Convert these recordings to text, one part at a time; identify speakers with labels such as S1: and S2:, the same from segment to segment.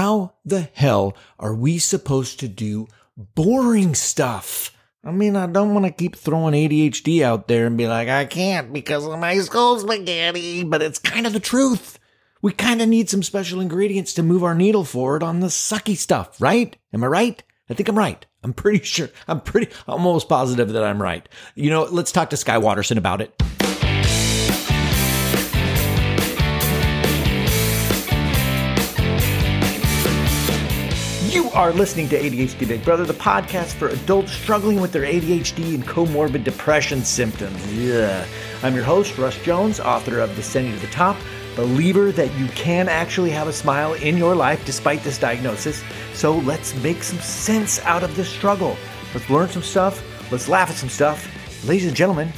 S1: how the hell are we supposed to do boring stuff? I mean, I don't want to keep throwing ADHD out there and be like, I can't because of my skull spaghetti, but it's kind of the truth. We kind of need some special ingredients to move our needle forward on the sucky stuff, right? Am I right? I think I'm right. I'm pretty sure. I'm pretty, almost positive that I'm right. You know, let's talk to Skye Waterson about it. You are listening to ADHD Big Brother, the podcast for adults struggling with their ADHD and comorbid depression symptoms. Yeah. I'm your host, Russ Jones, author of Descending to the Top, believer that you can actually have a smile in your life despite this diagnosis. So let's make some sense out of this struggle. Let's learn some stuff. Let's laugh at some stuff. Ladies and gentlemen,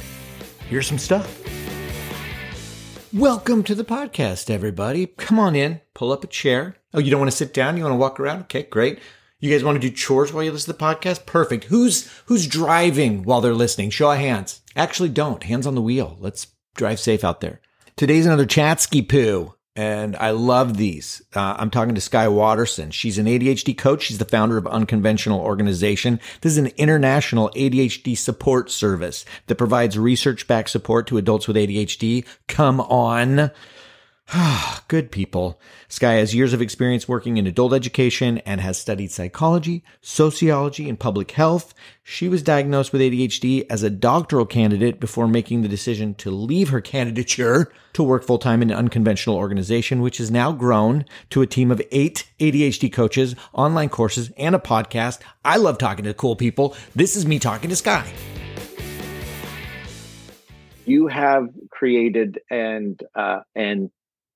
S1: here's some stuff. Welcome to the podcast, everybody. Come on in, pull up a chair. Oh, you don't want to sit down? You want to walk around? Okay, great. You guys want to do chores while you listen to the podcast? Perfect. Who's who's driving while they're listening? Show of hands. Actually, don't. Hands on the wheel. Let's drive safe out there. Today's another Chatsky poo and I love these. Uh, I'm talking to Skye Waterson. She's an ADHD coach. She's the founder of Unconventional Organization. This is an international ADHD support service that provides research backed support to adults with ADHD. Come on. Good people. Skye has years of experience working in adult education and has studied psychology, sociology, and public health. She was diagnosed with ADHD as a doctoral candidate before making the decision to leave her candidature to work full time in an unconventional organization, which has now grown to a team of eight ADHD coaches, online courses, and a podcast. I love talking to cool people. This is me talking to Skye.
S2: You have created and uh, and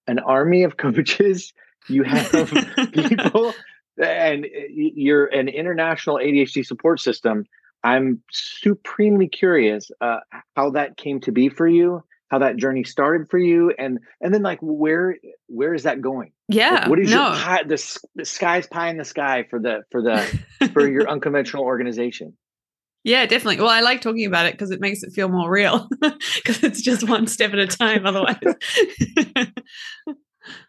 S2: an army of coaches. You have people, and you're an international ADHD support system. I'm supremely curious uh, how that came to be for you, how that journey started for you, and and then like where where is that going?
S3: Yeah,
S2: like, what is
S3: no.
S2: your pie, the the sky's pie in the sky for the for the for your unconventional organization?
S3: Yeah, definitely. Well, I like talking about it because it makes it feel more real because it's just one step at a time otherwise.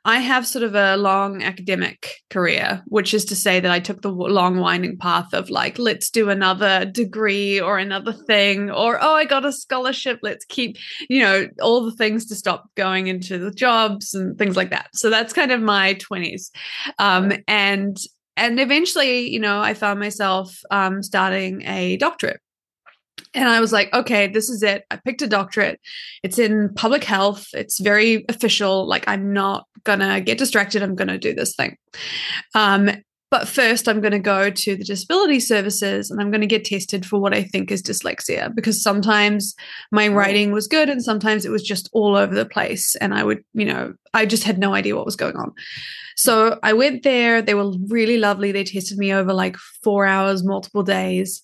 S3: I have sort of a long academic career, which is to say that I took the long winding path of like, let's do another degree or another thing, or oh, I got a scholarship. Let's keep, you know, all the things to stop going into the jobs and things like that. So that's kind of my 20s. Um, and and eventually, you know, I found myself um, starting a doctorate. And I was like, okay, this is it. I picked a doctorate. It's in public health. It's very official. Like, I'm not going to get distracted. I'm going to do this thing. Um, but first, I'm going to go to the disability services and I'm going to get tested for what I think is dyslexia because sometimes my writing was good and sometimes it was just all over the place. And I would, you know, I just had no idea what was going on. So I went there. They were really lovely. They tested me over like four hours, multiple days.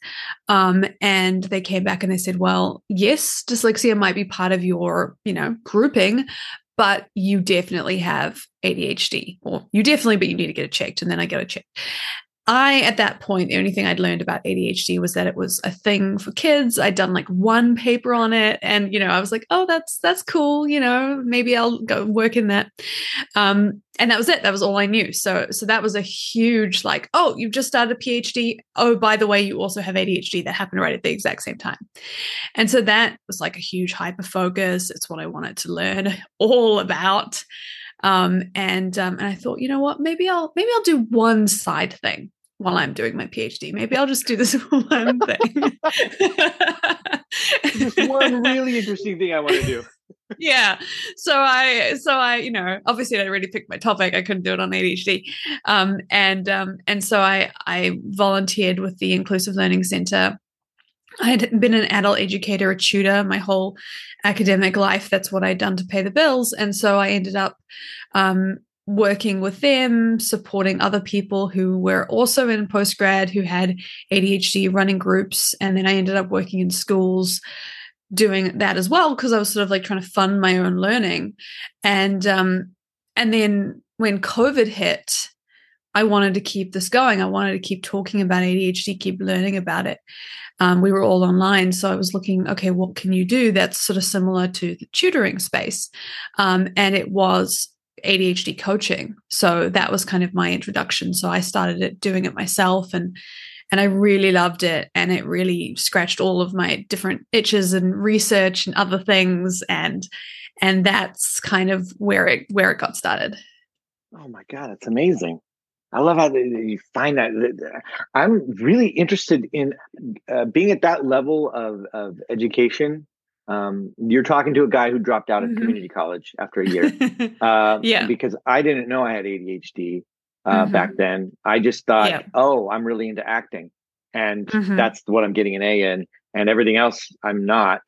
S3: Um, and they came back and they said, well, yes, dyslexia might be part of your, you know, grouping, but you definitely have ADHD, or you definitely, but you need to get it checked. And then I got it checked. I, at that point, the only thing I'd learned about ADHD was that it was a thing for kids. I'd done like one paper on it, and you know, I was like, "Oh, that's that's cool." You know, maybe I'll go work in that. Um, and that was it. That was all I knew. So, so that was a huge like, "Oh, you've just started a PhD. Oh, by the way, you also have ADHD." That happened right at the exact same time, and so that was like a huge hyper focus. It's what I wanted to learn all about. Um, and um, and I thought, you know what? Maybe I'll maybe I'll do one side thing while I'm doing my PhD. Maybe I'll just do this one thing.
S2: just one really interesting thing I want to do.
S3: yeah. So I, so I, you know, obviously I already picked my topic. I couldn't do it on ADHD. Um, and, um, and so I, I volunteered with the Inclusive Learning Center. I had been an adult educator, a tutor my whole academic life. That's what I'd done to pay the bills. And so I ended up um, working with them, supporting other people who were also in postgrad who had ADHD, running groups. And then I ended up working in schools doing that as well because I was sort of like trying to fund my own learning. And um, and then when COVID hit, I wanted to keep this going. I wanted to keep talking about ADHD, keep learning about it. Um, we were all online. So I was looking, okay, what can you do that's sort of similar to the tutoring space? Um, and it was ADHD coaching. So that was kind of my introduction. So I started it doing it myself and and I really loved it and it really scratched all of my different itches and research and other things and and that's kind of where it where it got started.
S1: Oh my god, it's amazing. I love how you find that. I'm really interested in uh, being at that level of, of education. Um, you're talking to a guy who dropped out of mm-hmm. community college after a year. Uh,
S3: yeah.
S1: Because I didn't know I had ADHD uh, mm-hmm. back then. I just thought, yeah. oh, I'm really into acting. And mm-hmm. that's what I'm getting an A in. And everything else, I'm not.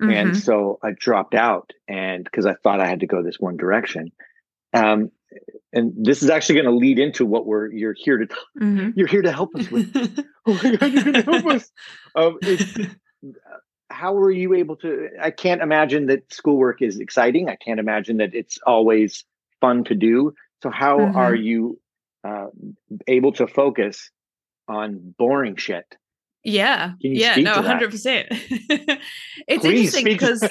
S1: And mm-hmm. so I dropped out and because I thought I had to go this one direction. Um, and this is actually going to lead into what we're you're here to mm-hmm. you're here to help us with. oh my god, you're going to help us. Um, how were you able to? I can't imagine that schoolwork is exciting. I can't imagine that it's always fun to do. So how mm-hmm. are you uh, able to focus on boring shit?
S3: Yeah. Yeah. No, hundred percent. It's Please interesting because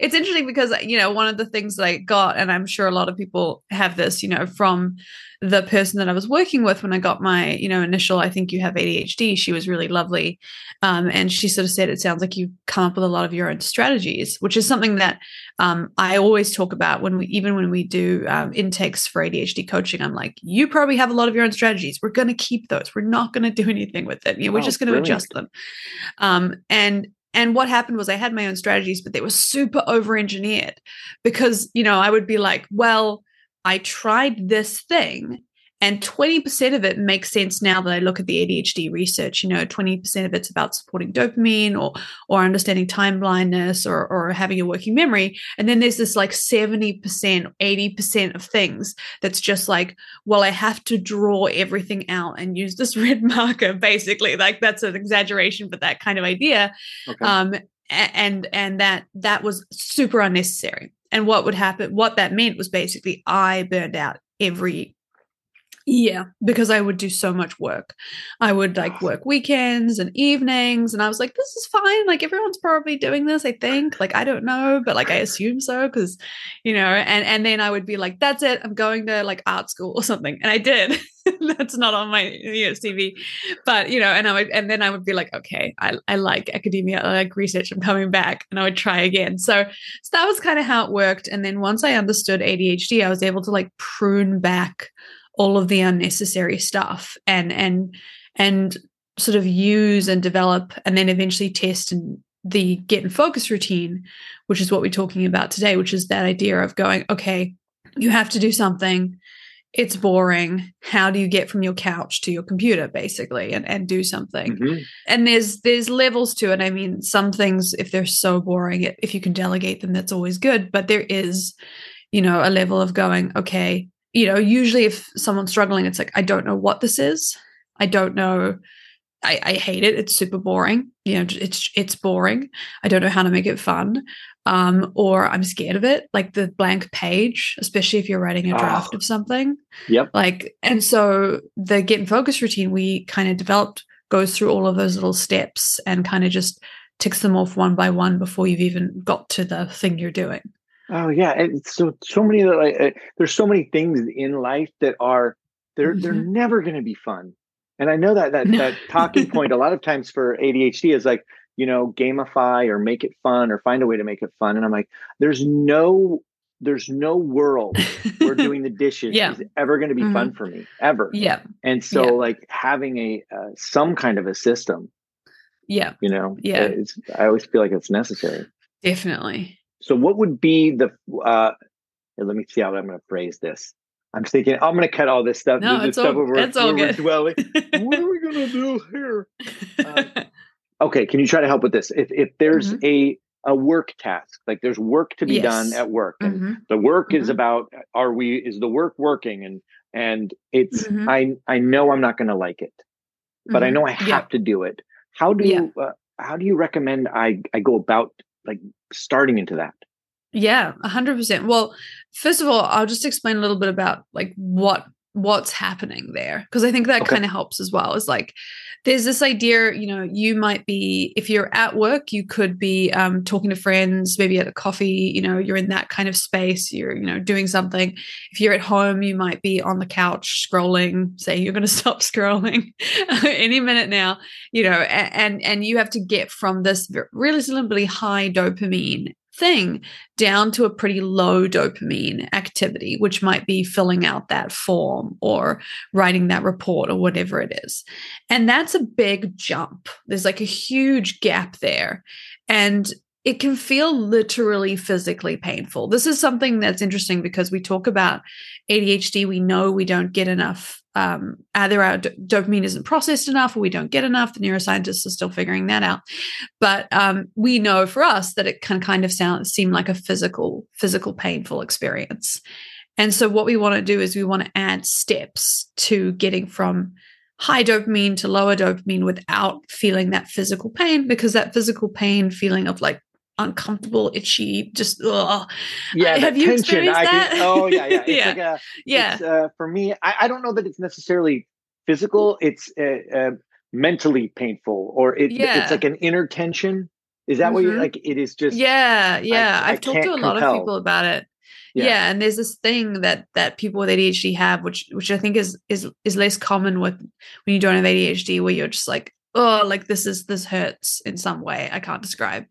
S3: it's interesting because you know one of the things that I got, and I'm sure a lot of people have this, you know, from the person that I was working with when I got my, you know, initial, I think you have ADHD. She was really lovely. Um, and she sort of said, it sounds like you've come up with a lot of your own strategies, which is something that um, I always talk about when we, even when we do um, intakes for ADHD coaching, I'm like, you probably have a lot of your own strategies. We're going to keep those. We're not going to do anything with it. You know, we're oh, just going to adjust them. Um, and and what happened was I had my own strategies, but they were super over engineered because, you know, I would be like, well, I tried this thing and 20% of it makes sense now that I look at the ADHD research. You know, 20% of it's about supporting dopamine or or understanding time blindness or or having a working memory. And then there's this like 70%, 80% of things that's just like, well, I have to draw everything out and use this red marker, basically. Like that's an exaggeration, but that kind of idea. Okay. Um, and and that that was super unnecessary. And what would happen, what that meant was basically I burned out every yeah, because I would do so much work. I would like ah. work weekends and evenings, and I was like, this is fine. Like, everyone's probably doing this, I think. Like, I don't know, but like, I assume so because, you know, and and then I would be like, that's it. I'm going to like art school or something. And I did. that's not on my you know, CV, but, you know, and I would, and then I would be like, okay, I, I like academia, I like research, I'm coming back, and I would try again. So, so that was kind of how it worked. And then once I understood ADHD, I was able to like prune back all of the unnecessary stuff and and and sort of use and develop and then eventually test and the get in focus routine which is what we're talking about today which is that idea of going okay you have to do something. It's boring. How do you get from your couch to your computer basically and, and do something? Mm-hmm. and there's there's levels to it. I mean some things if they're so boring if you can delegate them that's always good. But there is you know a level of going okay you know, usually if someone's struggling, it's like, I don't know what this is. I don't know. I, I hate it. It's super boring. You know, it's it's boring. I don't know how to make it fun. Um, or I'm scared of it, like the blank page, especially if you're writing a draft oh. of something.
S1: Yep.
S3: Like, and so the get in focus routine we kind of developed goes through all of those little steps and kind of just ticks them off one by one before you've even got to the thing you're doing.
S1: Oh yeah, and so so many like uh, there's so many things in life that are they're mm-hmm. they're never going to be fun. And I know that that no. that talking point a lot of times for ADHD is like you know gamify or make it fun or find a way to make it fun. And I'm like, there's no there's no world where doing the dishes yeah. is ever going to be mm-hmm. fun for me ever.
S3: Yeah.
S1: And so
S3: yeah.
S1: like having a uh, some kind of a system.
S3: Yeah.
S1: You know.
S3: Yeah.
S1: I always feel like it's necessary.
S3: Definitely.
S1: So, what would be the? Uh, let me see how I'm going to phrase this. I'm thinking I'm going to cut all this stuff.
S3: No,
S1: this
S3: it's stuff all, it's all good.
S1: Dwelling. what are we going to do here? Uh, okay, can you try to help with this? If if there's mm-hmm. a a work task, like there's work to be yes. done at work, and mm-hmm. the work mm-hmm. is about are we is the work working and and it's mm-hmm. I I know I'm not going to like it, but I mm-hmm. know I have yeah. to do it. How do yeah. uh, how do you recommend I I go about like starting into that?
S3: Yeah, 100%. Well, first of all, I'll just explain a little bit about like what what's happening there because i think that
S1: Okay.
S3: kind of helps as well is like there's this idea you know you might be if you're at work you could be um, talking to friends maybe at a coffee you know you're in that kind of space you're you know doing something if you're at home you might be on the couch scrolling saying you're going to stop scrolling any minute now you know and and you have to get from this really reasonably high dopamine thing down to a pretty low dopamine activity which might be filling out that form or writing that report or whatever it is. And that's a big jump. There's like a huge gap there. And it can feel literally physically painful. This is something that's interesting because we talk about adhd we know we don't get enough um, either our d- dopamine isn't processed enough or we don't get enough. The neuroscientists are still figuring that out. But um, we know for us that it can kind of sound seem like a physical physical painful experience. And so what we want to do is we want to add steps to getting from high dopamine to lower dopamine without feeling that physical pain because that physical pain feeling of like uncomfortable itchy just ugh.
S1: Yeah,
S3: have you
S1: tension.
S3: experienced
S1: I
S3: that?
S1: Can, oh yeah, yeah. It's
S3: Yeah.
S1: like a
S3: yeah
S1: It's, uh, for me, I, I don't know that it's necessarily physical. It's uh, uh, mentally painful, or it,
S3: Yeah.
S1: it's like an inner tension. Is that what you're like? It is just
S3: yeah yeah
S1: I
S3: i've talked to a
S1: can't
S3: lot of people about it
S1: Yeah.
S3: yeah. and there's this thing that that people with adhd have which which i think is is is less common with when you don't have adhd where you're just like oh like this is this hurts in some way i can't describe.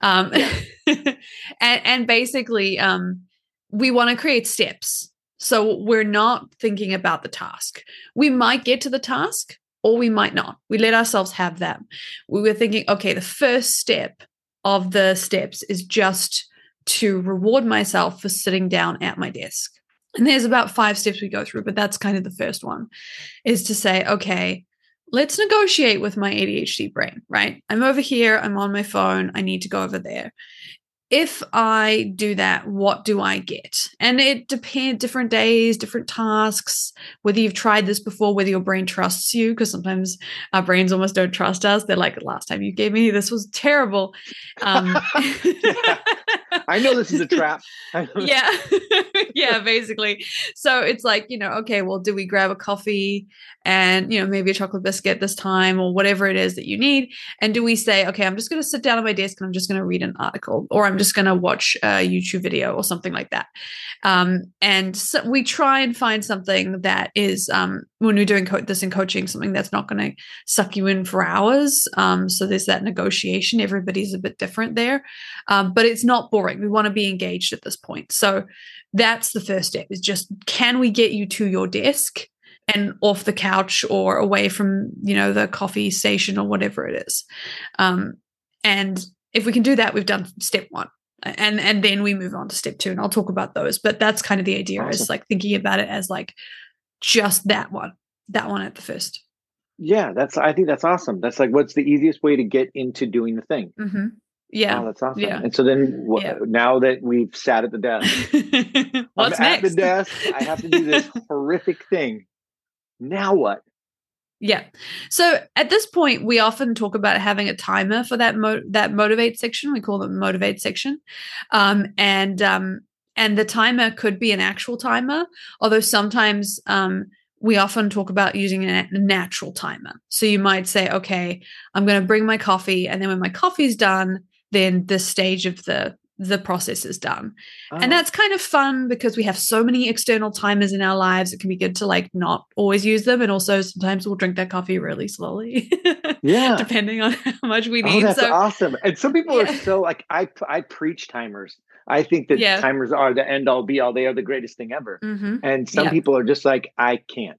S3: Um and and basically um we want to create steps. So we're not thinking about the task. We might get to the task or we might not. We let ourselves have that we were thinking okay the first step of the steps is just to reward myself for sitting down at my desk. And there's about five steps we go through but that's kind of the first one is to say okay let's negotiate with my adhd brain right i'm over here i'm on my phone i need to go over there if I do that, what do I get? And it depends, different days, different tasks, whether you've tried this before, whether your brain trusts you, because sometimes our brains almost don't trust us. They're like, last time you gave me this was terrible. Um,
S1: I know this is a trap.
S3: Yeah. Yeah basically. So it's like you know okay well do we grab a coffee and you know maybe a chocolate biscuit this time or whatever it is that you need? And do we say okay i'm just going to sit down at my desk and i'm just going to read an article or i'm just going to watch a youtube video or something like that. Um, and so we try and find something that is um, when we're doing co- this in coaching something that's not going to suck you in for hours um, so there's that negotiation. Everybody's a bit different there um, but it's not boring. We want to be engaged at this point. So that's the first step is just can we get you to your desk and off the couch or away from you know the coffee station or whatever it is? Um, and if we can do that we've done step one and and then we move on to step two and i'll talk about those but that's kind of the idea is like thinking about it as like just that one that one at the first
S1: yeah, that's. I think that's awesome. That's like, what's the easiest way to get into doing the thing?
S3: hmm yeah
S1: Oh, that's awesome.
S3: Yeah.
S1: And so then, wh-
S3: Yeah.
S1: now that we've sat at the desk,
S3: what's
S1: I'm at the desk. I have to do this horrific thing. Now what?
S3: Yeah. So at this point, we often talk about having a timer for that mo- that motivate section. We call them motivate section, um, and um, and the timer could be an actual timer, although sometimes um, we often talk about using a natural timer. So you might say, okay, I'm going to bring my coffee, and then when my coffee's done, then this stage of the the process is done.
S1: Oh,
S3: And that's kind of fun because we have so many external timers in our lives. It can be good to like not always use them. And also sometimes we'll drink that coffee really slowly,
S1: yeah.
S3: depending on how much we
S1: Oh,
S3: need.
S1: that's
S3: so
S1: awesome. And some people
S3: Yeah.
S1: are so like I I preach timers. I think that
S3: Yeah.
S1: timers are the end all be all. They are the greatest thing ever.
S3: Mhm.
S1: And some
S3: Yeah.
S1: people are just like I can't.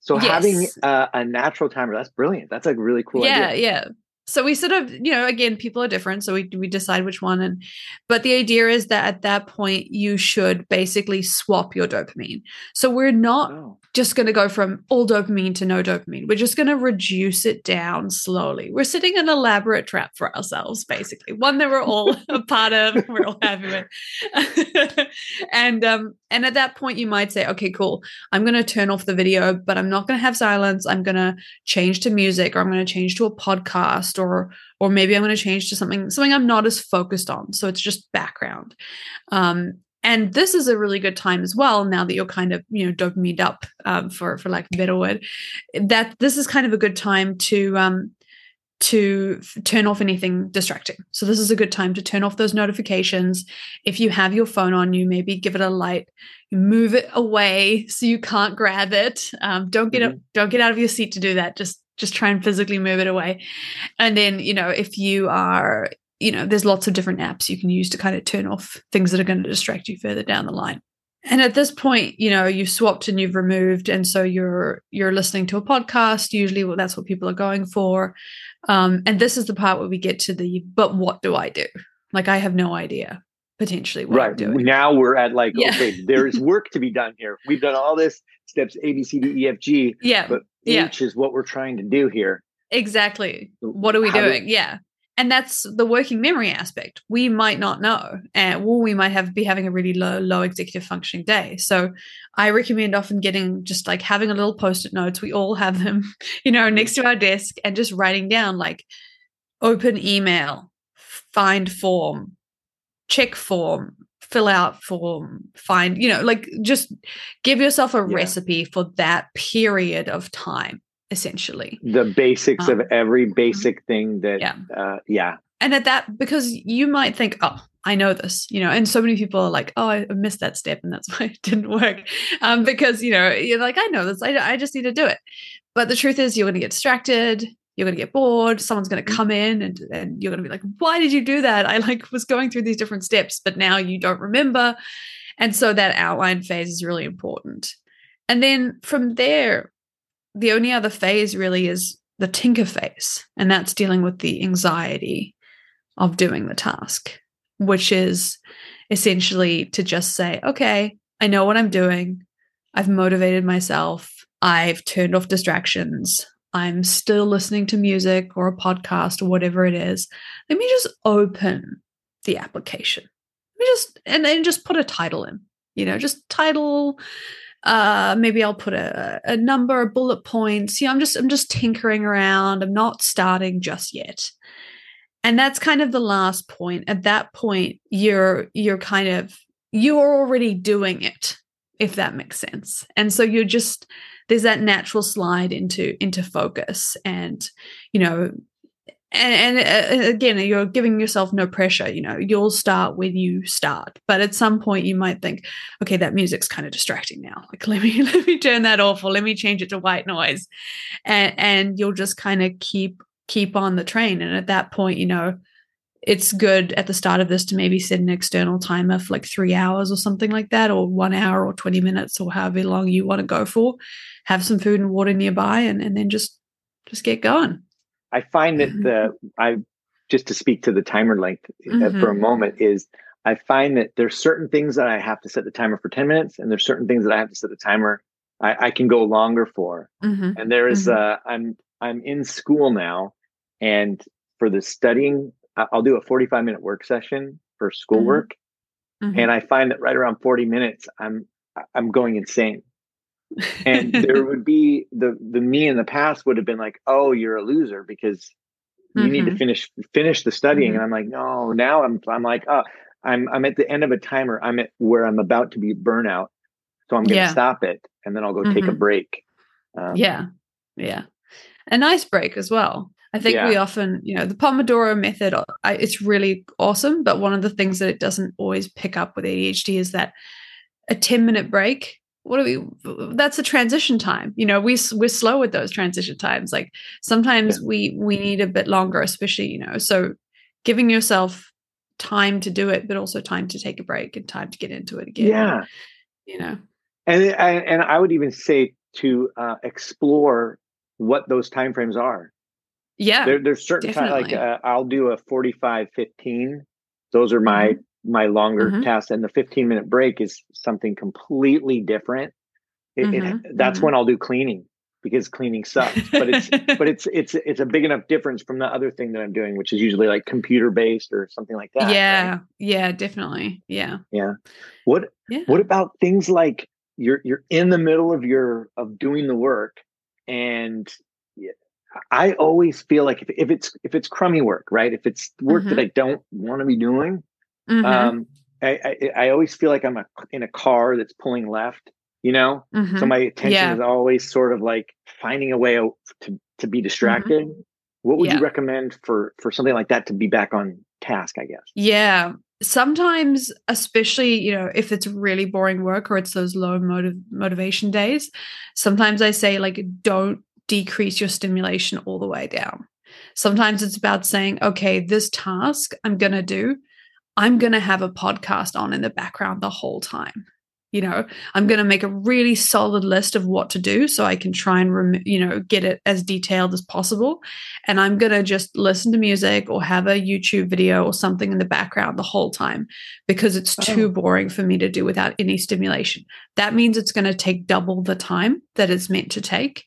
S1: So having
S3: Yes.
S1: uh, a natural timer, that's brilliant. That's a really cool
S3: yeah,
S1: idea.
S3: yeah. So we sort of, you know, again, people are different, so we we decide which one. And but the idea is that at that point you should basically swap your dopamine. So we're not
S1: Oh.
S3: just going to go from all dopamine to no dopamine. We're just going to reduce it down slowly. We're setting an elaborate trap for ourselves, basically, one that we're all a part of, we're all happy with. and um, and at that point, you might say, okay, cool. I'm going to turn off the video, but I'm not going to have silence. I'm going to change to music, or I'm going to change to a podcast, or or maybe I'm going to change to something something I'm not as focused on. So it's just background. Um, and this is a really good time as well now that you're kind of you know dopamine up um, for for lack of a better word that this is kind of a good time to um to f- turn off anything distracting so this is a good time to turn off those notifications if you have your phone on you maybe give it a light move it away so you can't grab it um, don't get
S1: Mhm.
S3: up don't get out of your seat to do that just just try and physically move it away. And then you know if you are you know there's lots of different apps you can use to kind of turn off things that are going to distract you further down the line. And at this point you know you've swapped and you've removed and so you're you're listening to a podcast. Usually well, that's what people are going for. Um, and this is the part where we get to the but what do i do? Like i have no idea potentially what i'm
S1: right.
S3: doing.
S1: Now we're at like
S3: Yeah.
S1: okay there's work to be done here. We've done all this steps a b c d e f g
S3: yeah.
S1: but
S3: Yeah.
S1: is what we're trying to do here
S3: Exactly. What are we
S1: How do-
S3: doing? yeah. And that's the working memory aspect. We might not know, and or we might have be having a really low, low executive functioning day. So, I recommend often getting just like having a little post-it notes. We all have them, you know, mm-hmm. next to our desk, and just writing down like open email, find form, check form, fill out form, find, you know, like just give yourself a
S1: Yeah.
S3: recipe for that period of time, essentially.
S1: the basics of
S3: Um,
S1: every basic thing that
S3: Yeah.
S1: uh, yeah
S3: and at that because you might think oh i know this you know and so many people are like oh i missed that step and that's why it didn't work um because you know you're like i know this i, I just need to do it but the truth is you're going to get distracted you're going to get bored someone's going to
S1: Mhm.
S3: come in and, and you're going to be like why did you do that i like was going through these different steps but now you don't remember and so that outline phase is really important and then from there the only other phase really is the tinker phase and that's dealing with the anxiety of doing the task, which is essentially to just say, okay, I know what I'm doing. I've motivated myself. I've turned off distractions. I'm still listening to music or a podcast or whatever it is. Let me just open the application. Let me just, and then just put a title in, you know, just title. Uh, maybe I'll put a, a number, bullet points. You know, I'm just, I'm just tinkering around. I'm not starting just yet and that's kind of the last point at that point you're you're kind of you're already doing it if that makes sense. And so you're just there's that natural slide into into focus and you know and, and uh, again you're giving yourself no pressure you know you'll start when you start. But at some point you might think okay that music's kind of distracting now. Like let me let me turn that off or let me change it to white noise. And and you'll just kind of keep keep on the train. And at that point you know it's good at the start of this to maybe set an external timer for like three hours or something like that or one hour or 20 minutes or however long you want to go for have some food and water nearby and, and then just just get going
S1: i find that the i just to speak to the timer length
S3: Mm-hmm.
S1: for a moment is i find that there's certain things that i have to set the timer for 10 minutes and there's certain things that i have to set the timer i, I can go longer for
S3: Mhm.
S1: and there is,
S3: Mhm.
S1: uh i'm i'm in school now and for the studying i'll do a 45 minute work session for schoolwork
S3: Mhm.
S1: and i find that right around 40 minutes i'm i'm going insane and there would be the the me in the past would have been like oh you're a loser because you need to
S3: Mhm.
S1: finish finish the studying
S3: Mhm.
S1: and i'm like no now i'm i'm like oh i'm i'm at the end of a timer i'm at where i'm about to be burnout so i'm going to
S3: Yeah.
S1: stop it and then i'll go take a
S3: Mhm.
S1: break um,
S3: yeah yeah a nice break as well i think we often you know the pomodoro method I, it's really awesome but one of the things that it doesn't always pick up with adhd is that a 10 minute break what do we that's a transition time. You know we, we're slow with those transition times. Like sometimes we we need a bit longer especially you know so giving yourself time to do it but also time to take a break and time to get into it again
S1: yeah.
S3: you know.
S1: And and and i would even say to uh, explore what those time frames are
S3: yeah
S1: there, there's certain time like uh, i'll do a 45 15 those are my my longer
S3: Mhm.
S1: tasks and the 15 minute break is something completely different. It- it-
S3: Mhm,
S1: that's
S3: mhm.
S1: when i'll do cleaning because cleaning sucks but it's but it's it's it's a big enough difference from the other thing that i'm doing which is usually like computer based or something like that right?
S3: yeah yeah definitely yeah.
S1: What
S3: yeah.
S1: what what about things like you're you're in the middle of your of doing the work and I always feel like if, if it's if it's crummy work, right? If it's work that
S3: Mhm.
S1: I don't want to be doing,
S3: Mhm.
S1: um, I, I, I always feel like I'm a, in a car that's pulling left, you know?
S3: Mhm.
S1: So my attention
S3: Yeah.
S1: is always sort of like finding a way to, to be distracted. What would
S3: Mm-hmm. Yeah.
S1: you recommend for, for something like that to be back on task, I guess?
S3: Yeah. Sometimes, especially, you know, if it's really boring work or it's those low motiv- motivation days, sometimes I say, like, don't decrease your stimulation all the way down. Sometimes it's about saying, okay, this task I'm going to do, I'm going to have a podcast on in the background the whole time. You know, I'm going to make a really solid list of what to do so I can try and, rem- you know, get it as detailed as possible and I'm going to just listen to music or have a YouTube video or something in the background the whole time because it's too
S1: Oh.
S3: boring for me to do without any stimulation. That means it's going to take double the time that it's meant to take.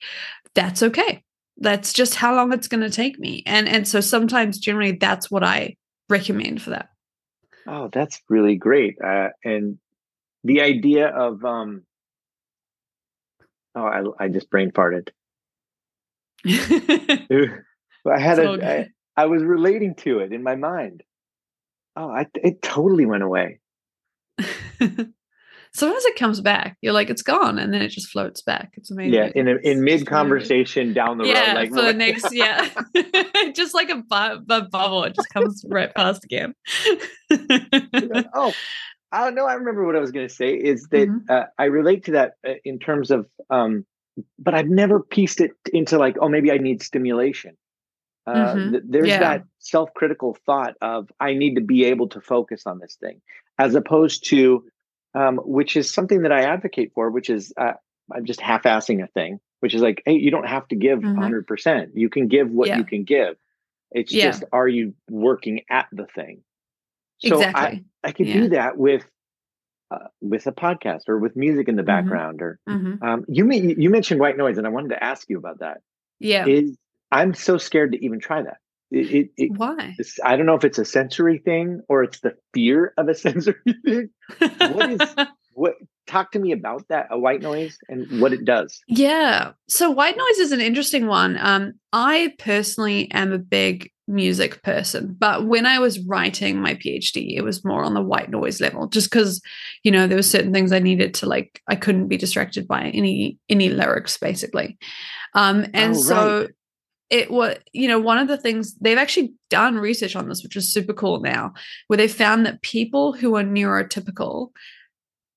S3: That's okay. That's just how long it's going to take me. And and so sometimes generally that's what I recommend for that.
S1: Oh, that's really great. Uh, and the idea of, um, oh, I, I just brain farted. I had
S3: It's all
S1: a. I, I was relating to it in my mind. Oh, I, it totally went away.
S3: Sometimes it comes back. You're like, it's gone, and then it just floats back. It's amazing.
S1: Yeah, in a, in mid conversation down the
S3: yeah,
S1: road, like
S3: for the next, yeah, just like a, bu- a bubble, it just comes right past again.
S1: oh, I don't know. I remember what I was going to say is that
S3: Mhm.
S1: uh, I relate to that uh, in terms of, um, but I've never pieced it into like, oh, maybe I need stimulation. Uh,
S3: Mhm.
S1: th- there's
S3: Yeah.
S1: that self-critical thought of I need to be able to focus on this thing, as opposed to, um, which is something that I advocate for, which is uh, I'm just half-assing a thing, which is like, hey, you don't have to give
S3: Mhm.
S1: 100 percent. You can give what
S3: Yeah.
S1: you can give. It's
S3: Yeah.
S1: just, are you working at the thing? So I,
S3: exactly.
S1: I could
S3: Yeah.
S1: do that with uh, with a podcast or with music in the
S3: Mhm.
S1: background or
S3: Mhm.
S1: um, you may, you mentioned white noise and I wanted to ask you about that.
S3: Yeah.
S1: Is I'm so scared to even try that. It, it, it
S3: Why?
S1: I don't know if it's a sensory thing or it's the fear of a sensory thing. What is what? Talk to me about that a white noise and what it does.
S3: Yeah. So white noise is an interesting one. Um, I personally am a big music person, but when I was writing my PhD, it was more on the white noise level, just because, you know, there were certain things I needed to like, I couldn't be distracted by any any lyrics, basically. Um, and
S1: Oh,
S3: so
S1: right.
S3: It was, you know, one of the things they've actually done research on this, which is super cool now, where they found that people who are neurotypical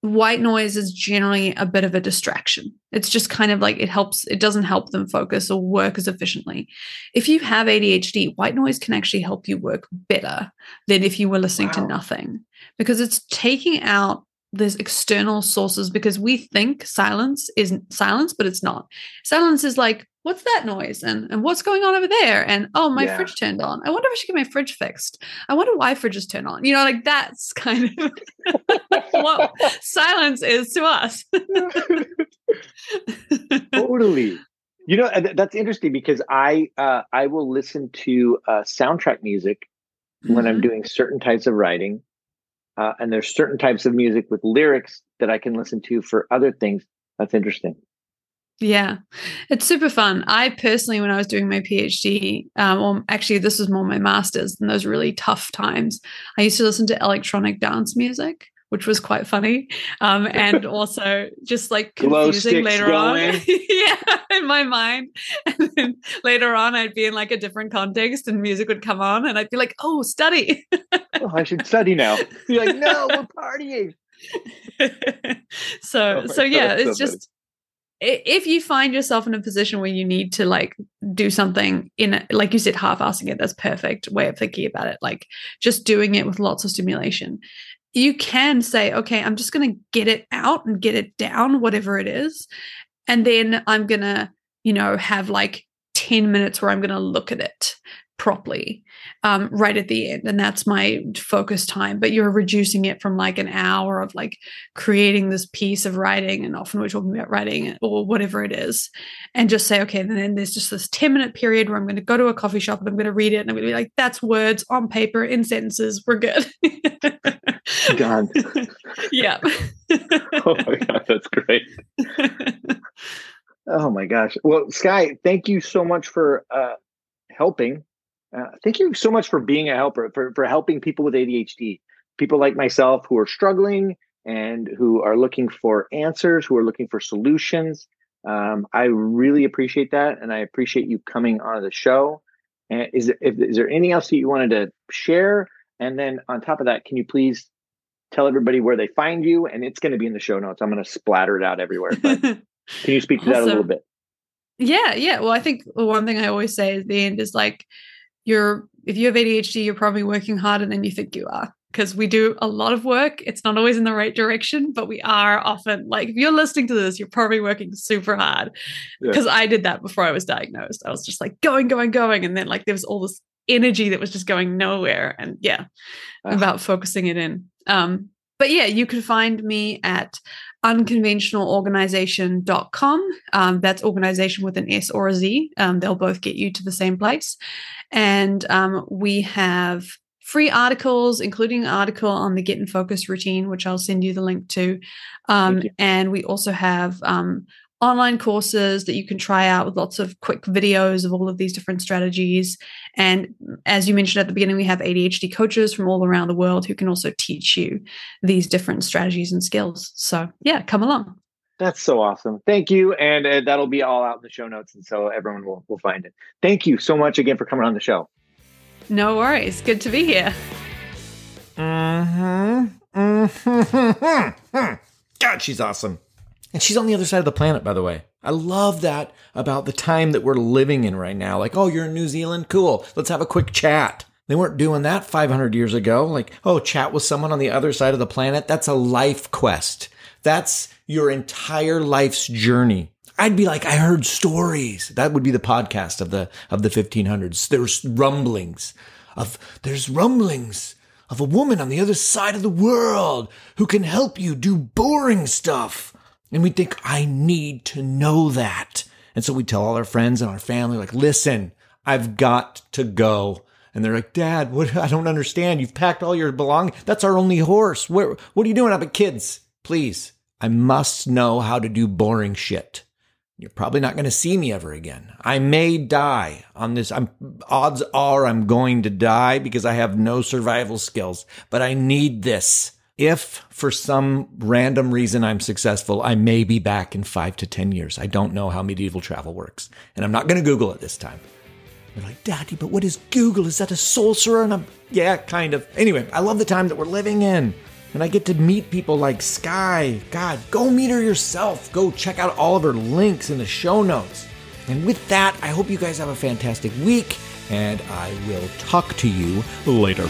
S3: white noise is generally a bit of a distraction. It's just kind of like it helps, it doesn't help them focus or work as efficiently. If you have ADHD, white noise can actually help you work better than if you were listening to nothing because it's taking out these external sources because we think silence is silence, but it's not. Silence is like, what's that noise? And and what's going on over there? And oh, my
S1: Yeah.
S3: fridge turned on. I wonder if I should get my fridge fixed. I wonder why fridges turn on. You know, like that's kind of what silence is to us.
S1: totally. You know, th- that's interesting because I uh, I will listen to uh, soundtrack music when I'm
S3: Mhm.
S1: doing certain types of writing. Uh, and there's certain types of music with lyrics that I can listen to for other things. That's interesting.
S3: Yeah, it's super fun. I personally, when I was doing my PhD, um, or actually, this was more my master's, in those really tough times, I used to listen to electronic dance music, which was quite funny, um, and also just like confusing later
S1: going.
S3: on. yeah, in my mind, and then later on, I'd be in like a different context, and music would come on, and I'd be like, "Oh, study."
S1: Oh, I should study now. You're like, no, we're partying.
S3: so
S1: Oh
S3: so
S1: God,
S3: yeah
S1: that's so
S3: it's just if you find yourself in a position where you need to like do something in a, like you said half-assing it that's perfect way of thinking about it like just doing it with lots of stimulation you can say okay i'm just going to get it out and get it down whatever it is and then i'm going to you know have like 10 minutes where i'm going to look at it properly um, right at the end and that's my focus time but you're reducing it from like an hour of like creating this piece of writing and often we're talking about writing or whatever it is and just say okay then there's just this 10 minute period where i'm going to go to a coffee shop and i'm going to read it and i'm going to be like that's words on paper in sentences we're good
S1: Done.
S3: yeah
S1: Oh my God, that's great. Oh my gosh. Well, Skye, thank you so much for uh, helping. Uh, thank you so much for being a helper, for, for helping people with ADHD,
S4: people like myself who are struggling and who are looking for answers, who are looking for solutions. Um, I really appreciate that, and I appreciate you coming on the show. And is, if, is there anything else that you wanted to share? And then on top of that, can you please tell everybody where they find you? And it's going to be in the show notes. I'm going to splatter it out everywhere. But can you speak to that a little bit?
S3: Yeah, yeah. Well, I think the one thing I always say at the end is like, you're if you have ADHD, you're probably working harder than you think you are because we do a lot of work. It's not always in the right direction, but we are often like, if you're listening to this, you're probably working super hard. Because yeah. I did that before I was diagnosed. I was just like going, going, going. And then like there was all this energy that was just going nowhere. And yeah, about focusing it in. Um, but yeah, you can find me at unconventionalorganization.com. Um, that's organization with an S or a Z. Um, they'll both get you to the same place. And um, we have free articles, including an article on the Get in Focus routine, which I'll send you the link to. Um, and we also have um, online courses that you can try out with lots of quick videos of all of these different strategies. And as you mentioned at the beginning, we have ADHD coaches from all around the world who can also teach you these different strategies and skills. So, yeah, come along.
S4: That's so awesome. Thank you. And uh, that'll be all out in the show notes. And so everyone will, will find it. Thank you so much again for coming on the show.
S3: No worries. Good to be here.
S1: Mm-hmm. Mm-hmm. God, she's awesome. And she's on the other side of the planet, by the way. I love that about the time that we're living in right now. Like, oh, you're in New Zealand? Cool. Let's have a quick chat. They weren't doing that 500 years ago. Like, oh, chat with someone on the other side of the planet. That's a life quest. That's your entire life's journey. I'd be like, I heard stories. That would be the podcast of the of the 1500s. There's rumblings of there's rumblings of a woman on the other side of the world who can help you do boring stuff. And we think, I need to know that. And so we tell all our friends and our family, like, listen, I've got to go. And they're like, Dad, what? I don't understand. You've packed all your belongings. That's our only horse. Where, what are you doing? I'm like, kids, please. I must know how to do boring shit. You're probably not going to see me ever again. I may die on this. I'm, odds are I'm going to die because I have no survival skills, but I need this. If for some random reason I'm successful, I may be back in five to 10 years. I don't know how medieval travel works. And I'm not going to Google it this time. They're like, Daddy, but what is Google? Is that a sorcerer? And I'm, yeah, kind of. Anyway, I love the time that we're living in. And I get to meet people like Skye. God, go meet her yourself. Go check out all of her links in the show notes. And with that, I hope you guys have a fantastic week, and I will talk to you later.